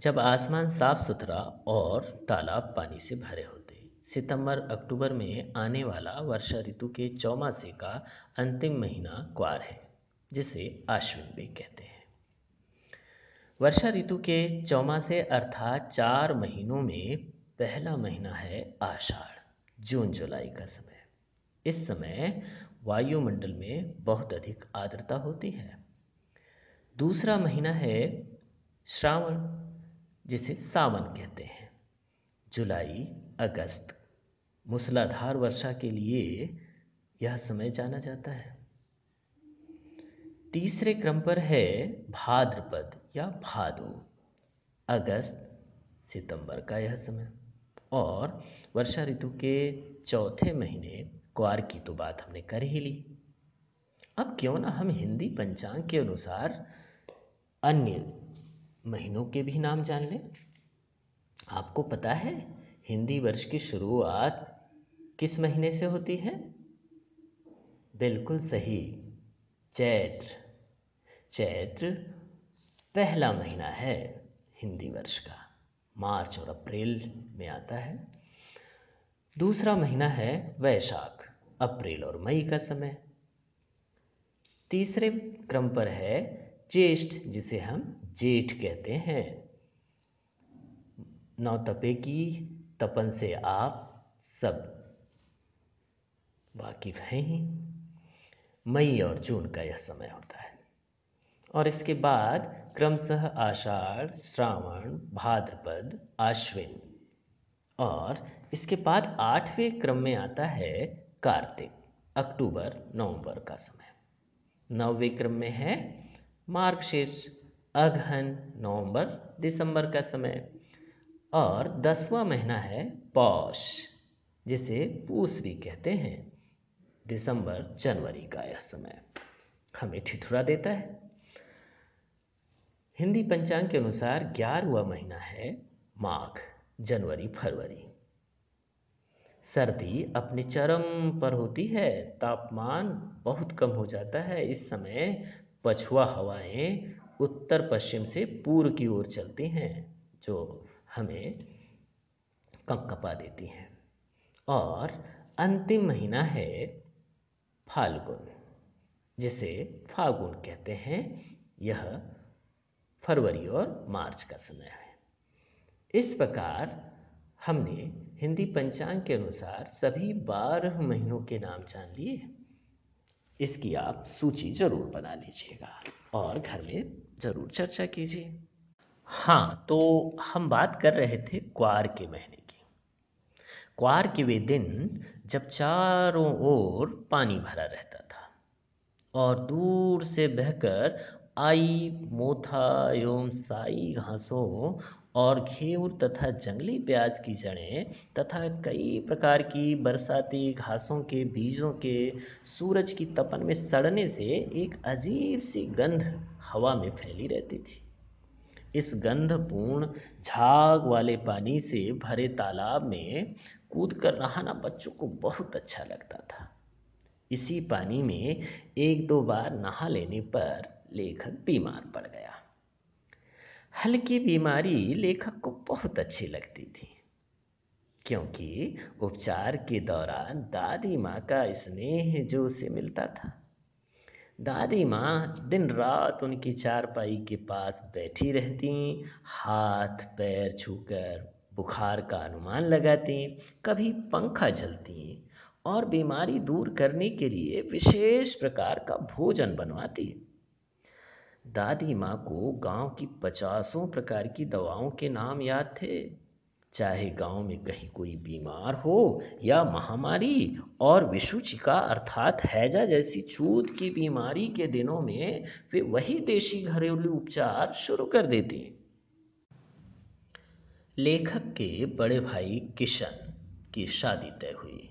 जब आसमान साफ़ सुथरा और तालाब पानी से भरे होते। सितंबर, अक्टूबर में आने वाला वर्षा ऋतु के चौमासे का अंतिम महीना क्वार है, जिसे आश्विन भी कहते हैं। वर्षा ऋतु के चौमासे अर्थात चार महीनों में पहला महीना है आषाढ़, जून, जुलाई का समय। इस समय वायुमंडल में बहुत अधिक आर्द्रता होती है। दूसरा महीना है श्रावण जिसे सावन कहते हैं। जुलाई, अगस्त। मूसलाधार वर्षा के लिए यह समय जाना जाता है। तीसरे क्रम पर है भाद्रपद या भादो। अगस्त, सितंबर का यह समय। और वर्षा ऋतु के चौथे महीने क्वार की तो बात हमने कर ही ली। अब क्यों ना हम हिंदी पंचांग के अनुसार अन्य महीनों के भी नाम जान लें। आपको पता है हिंदी वर्ष की शुरुआत किस महीने से होती है? बिल्कुल सही, चैत्र। चैत्र पहला महीना है हिंदी वर्ष का। मार्च और अप्रैल में आता है। दूसरा महीना है वैशाख, अप्रैल और मई का समय। तीसरे क्रम पर है ज्येष्ठ, जिसे हम जेठ कहते हैं। नौतपे की, तपन से आप सब वाकिफ हैं ही। मई और जून का यह समय होता है। और इसके बाद क्रमशः आषाढ़, श्रावण, भाद्रपद आश्विन और इसके बाद आठवें क्रम में आता है कार्तिक, अक्टूबर, नवंबर का समय। नौवें क्रम में है मार्गशीर्ष अगहन नवंबर, दिसंबर का समय। और दसवां महीना है पौष, जिसे पूस भी कहते हैं। दिसंबर, जनवरी का यह समय हमें ठिठुरा देता है। हिंदी पंचांग के अनुसार ग्यारहवा महीना है माघ, जनवरी, फरवरी। सर्दी अपने चरम पर होती है, तापमान बहुत कम हो जाता है। इस समय पछुआ हवाएँ उत्तर पश्चिम से पूर्व की ओर चलती हैं, जो हमें कंपकपा देती हैं। और अंतिम महीना है फाल्गुन, जिसे फागुन कहते हैं। यह फरवरी और मार्च का समय है। इस प्रकार हमने हिंदी पंचांग के अनुसार सभी बारह महीनों के नाम जान लिए इसकी आप सूची ज़रूर बना लीजिएगा और घर में ज़रूर चर्चा कीजिए। हाँ तो हम बात कर रहे थे क्वार के महीने की। क्वार के वे दिन जब चारों ओर पानी भरा रहता था और दूर से बहकर आई मोथा एवं साई घासों और घेवर तथा जंगली प्याज की जड़ें तथा कई प्रकार की बरसाती घासों के बीजों के सूरज की तपन में सड़ने से एक अजीब सी गंध हवा में फैली रहती थी। इस गंधपूर्ण झाग वाले पानी से भरे तालाब में कूद कर नहाना बच्चों को बहुत अच्छा लगता था। इसी पानी में एक दो बार नहा लेने पर लेखक बीमार पड़ गया। हल्की बीमारी लेखक को बहुत अच्छी लगती थी, क्योंकि उपचार के दौरान दादी माँ का स्नेह जो उसे मिलता था। दादी माँ दिन रात उनकी चारपाई के पास बैठी रहती, हाथ पैर छूकर बुखार का अनुमान लगाती, कभी पंखा झलती और बीमारी दूर करने के लिए विशेष प्रकार का भोजन बनवाती। दादी माँ को गाँव की पचासों प्रकार की दवाओं के नाम याद थे। चाहे गाँव में कहीं कोई बीमार हो या महामारी, और विषुचिका अर्थात हैजा जैसी छूत की बीमारी के दिनों में वे वही देशी घरेलू उपचार शुरू कर देते लेखक के बड़े भाई किशन की शादी तय हुई।